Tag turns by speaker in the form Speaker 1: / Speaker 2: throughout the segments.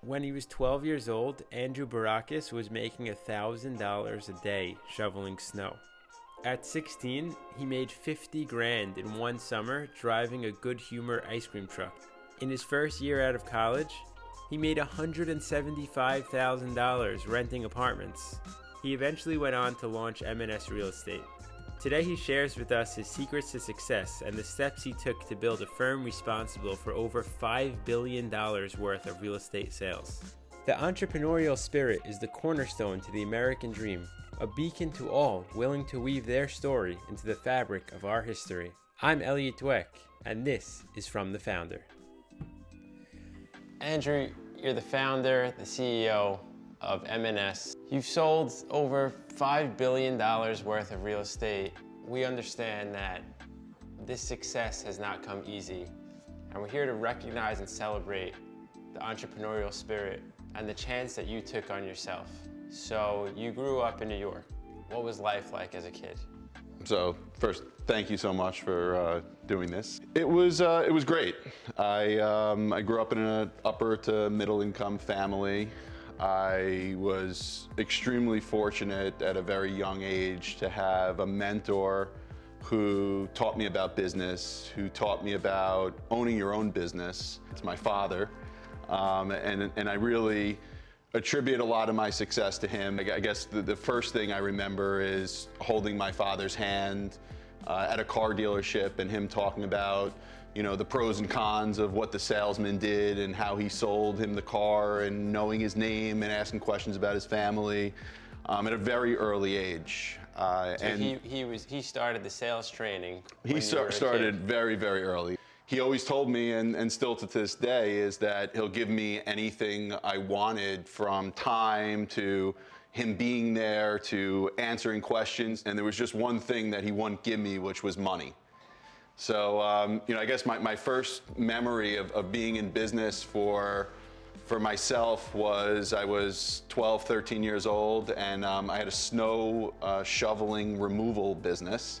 Speaker 1: When he was 12 years old, Andrew Barrocas was making $1,000 a day shoveling snow. At 16, he made 50 grand in one summer driving a good humor ice cream truck. In his first year out of college, he made $175,000 renting apartments. He eventually went on to launch M&S Real Estate. Today, he shares with us his secrets to success and the steps he took to build a firm responsible for over $5 billion worth of real estate sales. The entrepreneurial spirit is the cornerstone to the American dream, a beacon to all willing to weave their story into the fabric of our history. I'm Elliot Dweck, and this is From the Founder. Andrew, you're the founder, the CEO of M&S. You've sold over $5 billion worth of real estate. We understand that this success has not come easy, and we're here to recognize and celebrate the entrepreneurial spirit and the chance that you took on yourself. So you grew up in New York. What was life like as a kid?
Speaker 2: So first, thank you so much for uh, doing this. It was uh, it was great. I um, I grew up in an upper to middle income family. I was extremely fortunate at a very young age to have a mentor who taught me about business, who taught me about owning your own business. It's my father. Um, and, and I really attribute a lot of my success to him. I guess the, the first thing I remember is holding my father's hand uh, at a car dealership and him talking about you know, the pros and cons of what the salesman did and how he sold him the car and knowing his name and asking questions about his family um, at a very early age.
Speaker 1: Uh, so and he, he was he started the sales training.
Speaker 2: He start, started very very early. He always told me, and, and still to this day, is that he'll give me anything I wanted from time to him being there to answering questions. And there was just one thing that he wouldn't give me, which was money. So, um, you know, I guess my, my first memory of, of being in business for, for myself was I was 12, 13 years old, and um, I had a snow uh, shoveling removal business.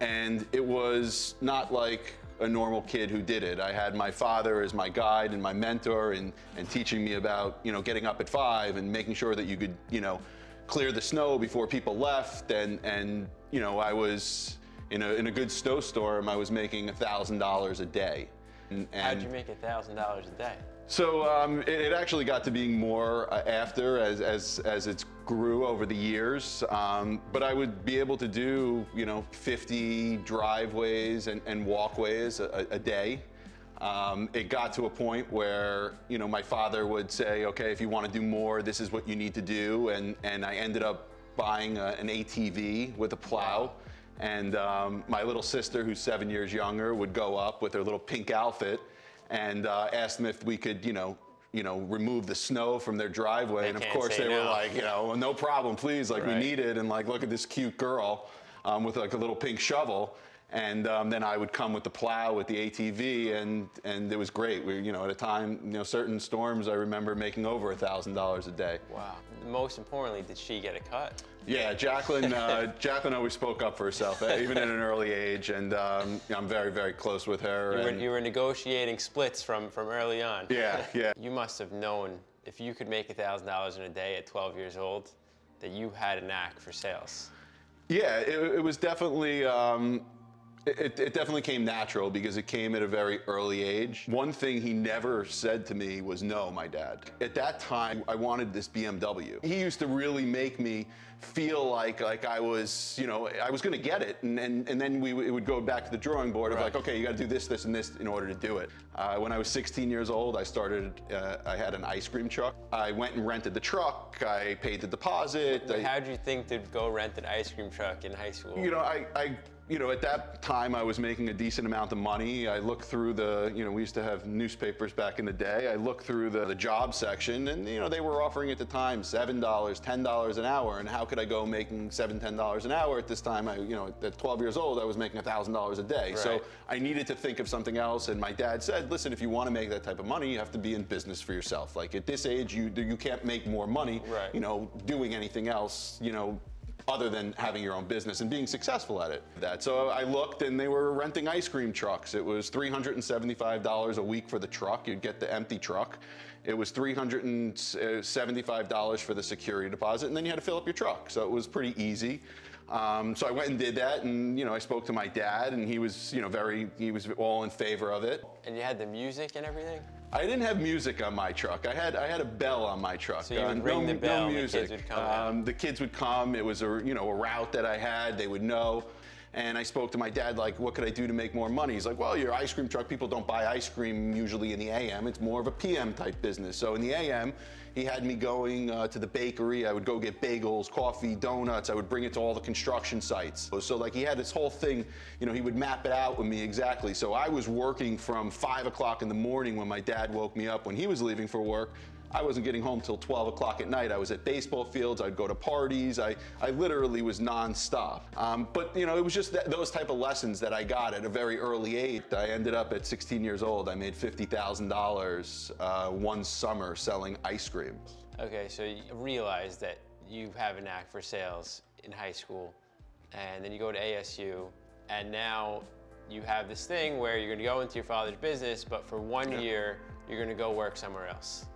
Speaker 2: And it was not like a normal kid who did it. I had my father as my guide and my mentor and, and teaching me about, you know, getting up at five and making sure that you could, you know, clear the snow before people left. And, and you know, I was, in a, in a good snowstorm, I was making $1,000 a day.
Speaker 1: And, and How'd you make $1,000 a day?
Speaker 2: So um, it, it, actually got to being more uh, after as, as, as it grew over the years. Um, but I would be able to do, you know, 50 driveways and, and walkways a, a day. Um, it got to a point where, you know, my father would say, okay, if you want to do more, this is what you need to do. And, and I ended up buying a, an ATV with a plow. And um, my little sister, who's seven years younger, would go up with her little pink outfit and uh, ask them if we could, you know, you know, remove the snow from their driveway.
Speaker 1: They
Speaker 2: and of course, they
Speaker 1: no.
Speaker 2: were like, you know, no problem, please. Like, right. we need it. And like, look at this cute girl um, with like a little pink shovel. And um, then I would come with the plow with the ATV, and and it was great. We, you know, at a time, you know, certain storms, I remember making over a thousand dollars a day.
Speaker 1: Wow. Most importantly, did she get a cut?
Speaker 2: Yeah, Jacqueline. Uh, Jacqueline always spoke up for herself, eh, even at an early age, and um, I'm very, very close with her.
Speaker 1: You were, you were negotiating splits from from early on.
Speaker 2: Yeah, yeah.
Speaker 1: you must have known if you could make a thousand dollars in a day at 12 years old, that you had a knack for sales.
Speaker 2: Yeah, it, it was definitely. Um, it, it, definitely came natural because it came at a very early age. One thing he never said to me was no, my dad. At that time, I wanted this BMW. He used to really make me feel like like I was, you know, I was going to get it, and, and and then we it would go back to the drawing board of right. like, okay, you got to do this, this, and this in order to do it. Uh, when I was 16 years old, I started. Uh, I had an ice cream truck. I went and rented the truck. I paid the deposit.
Speaker 1: How did you think to go rent an ice cream truck in high school?
Speaker 2: You know, I, I you know, at that time I was making a decent amount of money. I looked through the, you know, we used to have newspapers back in the day. I looked through the, the job section and, you know, they were offering at the time $7, $10 an hour. And how could I go making $7, $10 an hour at this time? I, you know, at 12 years old, I was making $1,000 a day. Right. So I needed to think of something else. And my dad said, listen, if you want to make that type of money, you have to be in business for yourself. Like at this age, you, you can't make more money,
Speaker 1: right.
Speaker 2: you know, doing anything else, you know, other than having your own business and being successful at it. That so I looked and they were renting ice cream trucks. It was $375 a week for the truck. You'd get the empty truck. It was $375 for the security deposit, and then you had to fill up your truck. So it was pretty easy. Um, so I went and did that, and you know I spoke to my dad, and he was you know very he was all in favor of it.
Speaker 1: And you had the music and everything.
Speaker 2: I didn't have music on my truck. I had I had a bell on my truck.
Speaker 1: So you would ring
Speaker 2: no,
Speaker 1: the bell,
Speaker 2: no
Speaker 1: and the
Speaker 2: music.
Speaker 1: kids would come.
Speaker 2: Um, the kids would come. It was a you know a route that I had. They would know. And I spoke to my dad like, what could I do to make more money? He's like, well, your ice cream truck. People don't buy ice cream usually in the AM. It's more of a PM type business. So in the AM, he had me going uh, to the bakery. I would go get bagels, coffee, donuts. I would bring it to all the construction sites. So like he had this whole thing, you know, he would map it out with me exactly. So I was working from five o'clock in the morning when my dad woke me up when he was leaving for work. I wasn't getting home till 12 o'clock at night. I was at baseball fields. I'd go to parties. I, I literally was nonstop. Um, but you know, it was just that, those type of lessons that I got at a very early age. I ended up at 16 years old. I made $50,000 uh, one summer selling ice cream.
Speaker 1: Okay, so you realize that you have a knack for sales in high school, and then you go to ASU, and now you have this thing where you're going to go into your father's business, but for one
Speaker 2: Yeah.
Speaker 1: year you're going to go work somewhere else.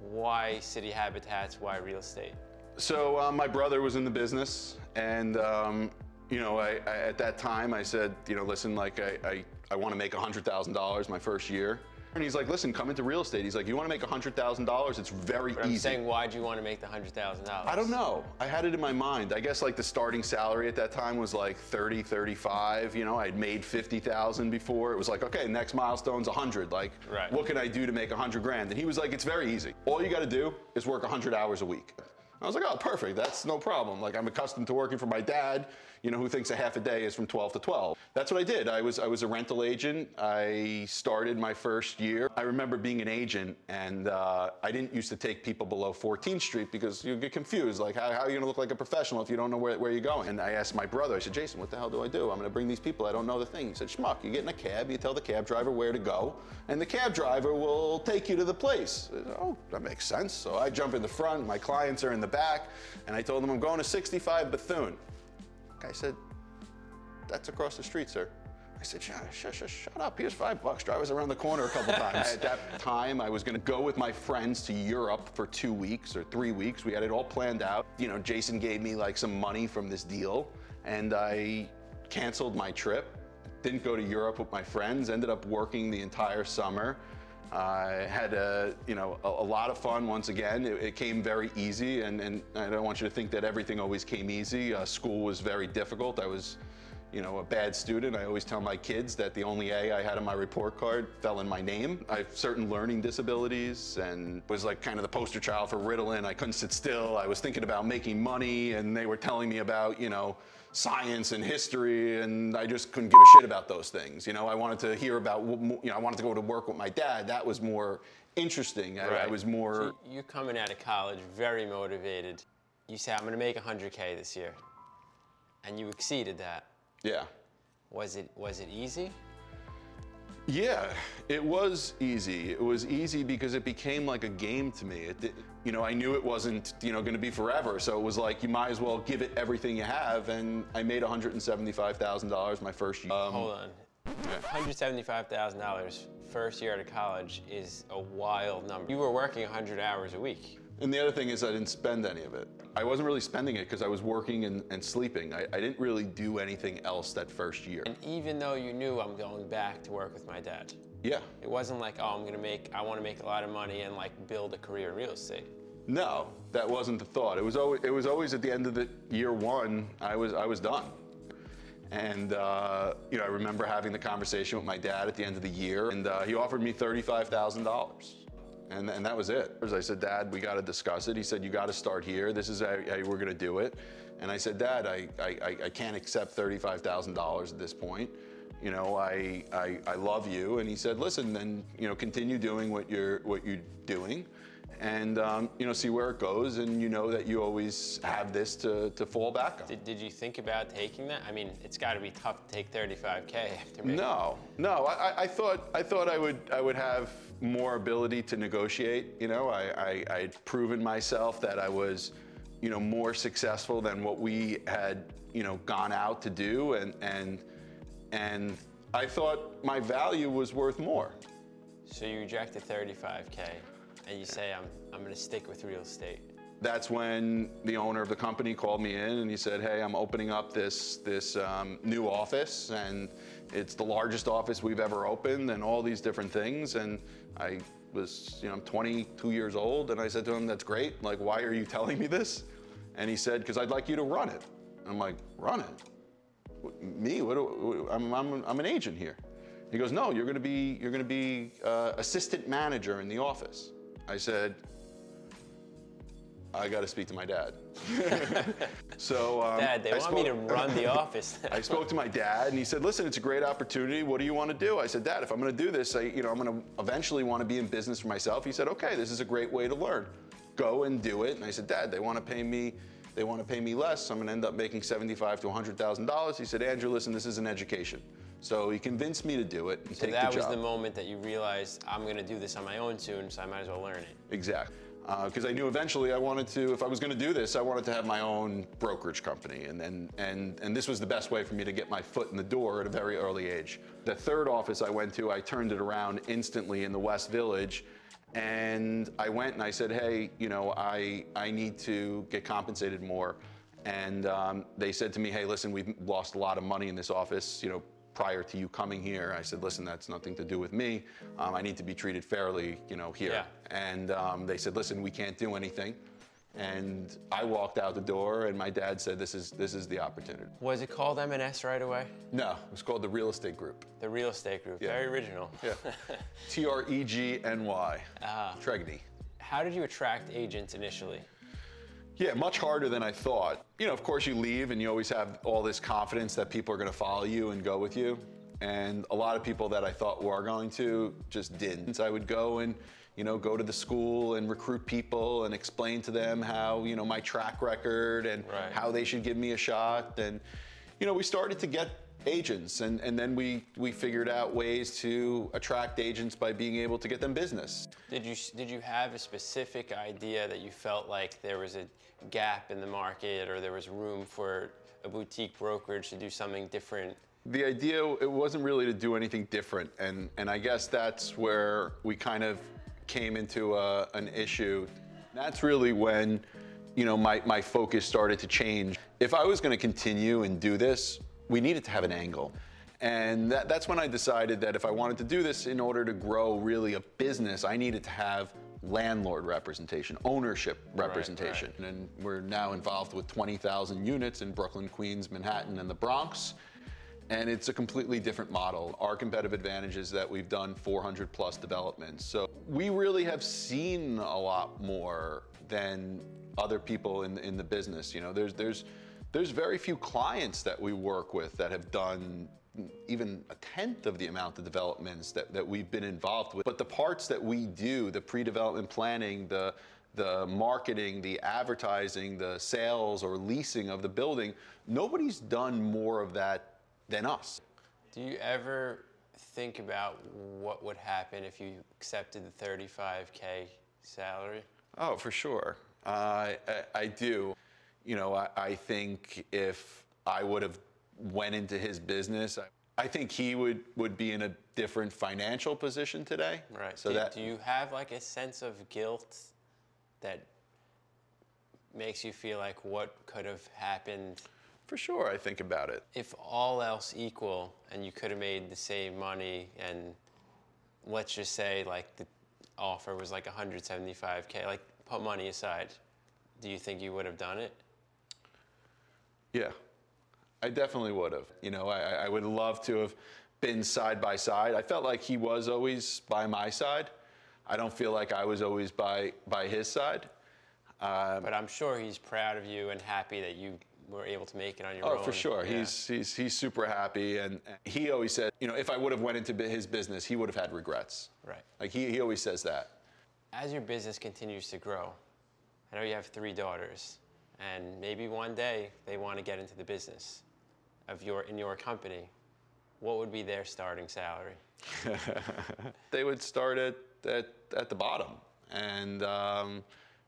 Speaker 1: Why Citi Habitats? Why real estate?
Speaker 2: So uh, my brother was in the business, and um, you know, I, I, at that time I said, you know, listen, like I, I, I want to make hundred thousand dollars my first year. And he's like, listen, come into real estate. He's like, you want to make hundred thousand dollars? It's very
Speaker 1: But I'm
Speaker 2: easy.
Speaker 1: saying, why'd you want to make the hundred thousand dollars?
Speaker 2: I don't know. I had it in my mind. I guess like the starting salary at that time was like 30, 35. You know, I'd made 50,000 before. It was like, okay, next milestone's 100. Like,
Speaker 1: Right.
Speaker 2: what can I do to make 100 grand? And he was like, it's very easy. All you got to do is work 100 hours a week. I was like, oh, perfect. That's no problem. Like, I'm accustomed to working for my dad, you know, who thinks a half a day is from 12 to 12. That's what I did. I was I was a rental agent. I started my first year. I remember being an agent, and uh, I didn't used to take people below 14th Street because you get confused. Like, how, how are you to look like a professional if you don't know where, where you're going? And I asked my brother, I said, Jason, what the hell do I do? I'm to bring these people. I don't know the thing. He said, Schmuck, you get in a cab, you tell the cab driver where to go, and the cab driver will take you to the place. Said, oh, that makes sense. So I jump in the front, my clients are in the back, and I told him, I'm going to 65 Bethune. Guy said, that's across the street, sir. I said, shut, shut, shut, shut up. Here's five bucks. Drive us around the corner a couple times. At that time, I was going to go with my friends to Europe for two weeks or three weeks. We had it all planned out. You know, Jason gave me like some money from this deal, and I canceled my trip. Didn't go to Europe with my friends. Ended up working the entire summer. I had a, you know, a, a lot of fun once again. It, it came very easy, and, and I don't want you to think that everything always came easy. Uh, school was very difficult. I was, you know, a bad student. I always tell my kids that the only A I had on my report card fell in my name. I have certain learning disabilities and was like kind of the poster child for Ritalin. I couldn't sit still. I was thinking about making money, and they were telling me about, you know, science and history, and I just couldn't give a shit about those things. You know, I wanted to hear about, you know, I wanted to go to work with my dad. That was more interesting. I, I was more.
Speaker 1: So you're coming out of college very motivated. You say, I'm going to make 100K this year. And you exceeded that.
Speaker 2: Yeah.
Speaker 1: Was it, was it easy?
Speaker 2: Yeah, it was easy. It was easy because it became like a game to me. It, you know, I knew it wasn't, you know, going to be forever. So it was like you might as well give it everything you have. And I made $175,000 my first year. Um,
Speaker 1: Hold on. $175,000 first year out of college is a wild number. You were working 100 hours a week.
Speaker 2: And the other thing is I didn't spend any of it. I wasn't really spending it because I was working and, and sleeping. I, I didn't really do anything else that first year.
Speaker 1: And even though you knew I'm going back to work with my dad,
Speaker 2: Yeah.
Speaker 1: it wasn't like, oh, I'm gonna make, I wanna make a lot of money and like build a career in real estate.
Speaker 2: No, that wasn't the thought. It was always, it was always at the end of the year one, I was, I was done. And, uh, you know, I remember having the conversation with my dad at the end of the year, and uh, he offered me $35,000. And, and that was it. I said, Dad, we got to discuss it. He said, You got to start here. This is how, how we're going to do it. And I said, Dad, I, I, I- I can't accept $35,000 at this point. You know, I, I, I love you. And he said, Listen, then, you know, continue doing what you're, what you're doing and, um, you know, see where it goes. And you know that you always have this to, to fall back on.
Speaker 1: Did, did you think about taking that? I mean, it's gotta be tough to take 35K after making
Speaker 2: No, no. I, I- I thought I thought I would I would have more ability to negotiate. You know, I, I I'd proven myself that I was you know, more successful than what we had, you know, gone out to do, and and and I thought my value was worth more.
Speaker 1: So you rejected 35k, and you say I'm I'm going to stick with real estate.
Speaker 2: That's when the owner of the company called me in and he said, "Hey, I'm opening up this this um, new office, and it's the largest office we've ever opened, and all these different things." And I was, you know, I'm 22 years old, and I said to him, "That's great. Like, why are you telling me this?" And he said, "Because I'd like you to run it." I'm like, "Run it? Me? What? Do, I'm, I'm, I'm an agent here." He goes, "No, you're going to be you're going to be uh, assistant manager in the office." I said, "I got to speak to my dad." so, um,
Speaker 1: Dad, they
Speaker 2: I
Speaker 1: want me to run the office.
Speaker 2: I spoke to my dad, and he said, "Listen, it's a great opportunity. What do you want to do?" I said, "Dad, if I'm going to do this, I, you know, I'm going to eventually want to be in business for myself." He said, "Okay, this is a great way to learn. Go and do it." And I said, "Dad, they want to pay me, they want to pay me less. I'm going to end up making seventy-five to hundred thousand dollars." He said, "Andrew, listen, this is an education." So he convinced me to do it and
Speaker 1: so
Speaker 2: take
Speaker 1: that
Speaker 2: the
Speaker 1: was
Speaker 2: job.
Speaker 1: the moment that you realized I'm going to do this on my own soon, so I might as well learn it.
Speaker 2: Exactly. Because I knew eventually I wanted to, if I was going to do this, I wanted to have my own brokerage company. And, and, and, and this was the best way for me to get my foot in the door at a very early age. The third office I went to, I turned it around instantly in the West Village. And I went and I said, hey, you know, I, I need to get compensated more. And um, they said to me, hey, listen, we've lost a lot of money in this office, you know, prior to you coming here. I said, listen, that's nothing to do with me. Um, I need to be treated fairly, you know, here.
Speaker 1: Yeah.
Speaker 2: And um, they said, listen, we can't do anything. And I walked out the door, and my dad said, this is, this is the opportunity.
Speaker 1: Was it called M&S right away?
Speaker 2: No, it was called the Real Estate Group.
Speaker 1: The real estate group.
Speaker 2: Yeah.
Speaker 1: Very original.
Speaker 2: Yeah. T R E G N Y.
Speaker 1: Ah.
Speaker 2: Tregney.
Speaker 1: How did you attract agents initially?
Speaker 2: Yeah, much harder than I thought. You know, of course, you leave and you always have all this confidence that people are going to follow you and go with you. And a lot of people that I thought were going to just didn't. I would go and, you know, go to the school and recruit people and explain to them how, you know, my track record and
Speaker 1: Right.
Speaker 2: how they should give me a shot. And, you know, we started to get agents and, and then we, we figured out ways to attract agents by being able to get them business.
Speaker 1: Did you did you have a specific idea that you felt like there was a gap in the market or there was room for a boutique brokerage to do something different?
Speaker 2: The idea it wasn't really to do anything different, and and I guess that's where we kind of came into a, an issue. That's really when, you know, my my focus started to change. If I was going to continue and do this, we needed to have an angle. And that, that's when I decided that if I wanted to do this in order to grow really a business, I needed to have landlord representation, ownership representation. And we're now involved with 20,000 units in Brooklyn, Queens, Manhattan, and the Bronx. And it's a completely different model. Our competitive advantage is that we've done 400 plus developments. So we really have seen a lot more than other people in, in the business. You know, there's, there's, there's very few clients that we work with that have done even a tenth of the amount of developments that, that we've been involved with. But the parts that we do, the pre-development planning, the the marketing, the advertising, the sales or leasing of the building, nobody's done more of that than us.
Speaker 1: Do you ever think about what would happen if you accepted the 35k salary?
Speaker 2: Oh, for sure. Uh, I, I do. You know, I, I think if I would have went into his business, I, I think he would, would be in a different financial position today.
Speaker 1: Right.
Speaker 2: So
Speaker 1: do,
Speaker 2: that
Speaker 1: do you have like a sense of guilt that makes you feel like what could have happened
Speaker 2: for sure, I think about it.
Speaker 1: if all else equal and you could have made the same money and let's just say like the offer was like 175k like put money aside do you think you would have done it
Speaker 2: Yeah, I definitely would have. You know, I, I would love to have been side by side. I felt like he was always by my side. I don't feel like I was always by by his side. Um,
Speaker 1: but i'm sure he's proud of you and happy that you were able to make it on your
Speaker 2: Oh,
Speaker 1: own Oh,
Speaker 2: for sure.
Speaker 1: Yeah.
Speaker 2: He's he's he's super happy, and and he always said, you know, if I would have went into his business, he would have had regrets.
Speaker 1: right
Speaker 2: Like he he always says that.
Speaker 1: as your business continues to grow i know you have three daughters and maybe one day they want to get into the business of your in your company what would be their starting salary
Speaker 2: they would start at, at, at the bottom. And, um,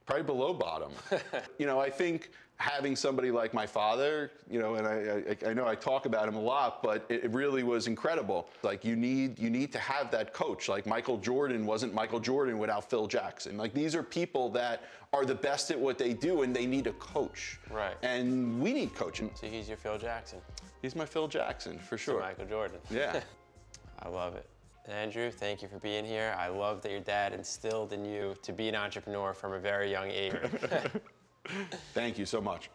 Speaker 2: probably below bottom. you know, I think having somebody like my father, you know, and I, I, I know I talk about him a lot, but it, it really was incredible. Like you need you need to have that coach. Like Michael Jordan wasn't Michael Jordan without Phil Jackson. Like these are people that are the best at what they do, and they need a coach.
Speaker 1: Right.
Speaker 2: And we need coaching.
Speaker 1: So he's your Phil Jackson.
Speaker 2: He's my Phil Jackson for sure.
Speaker 1: Michael Jordan.
Speaker 2: Yeah.
Speaker 1: I love it. Andrew, thank you for being here. I love that your dad instilled in you to be an entrepreneur from a very young age.
Speaker 2: Thank you so much.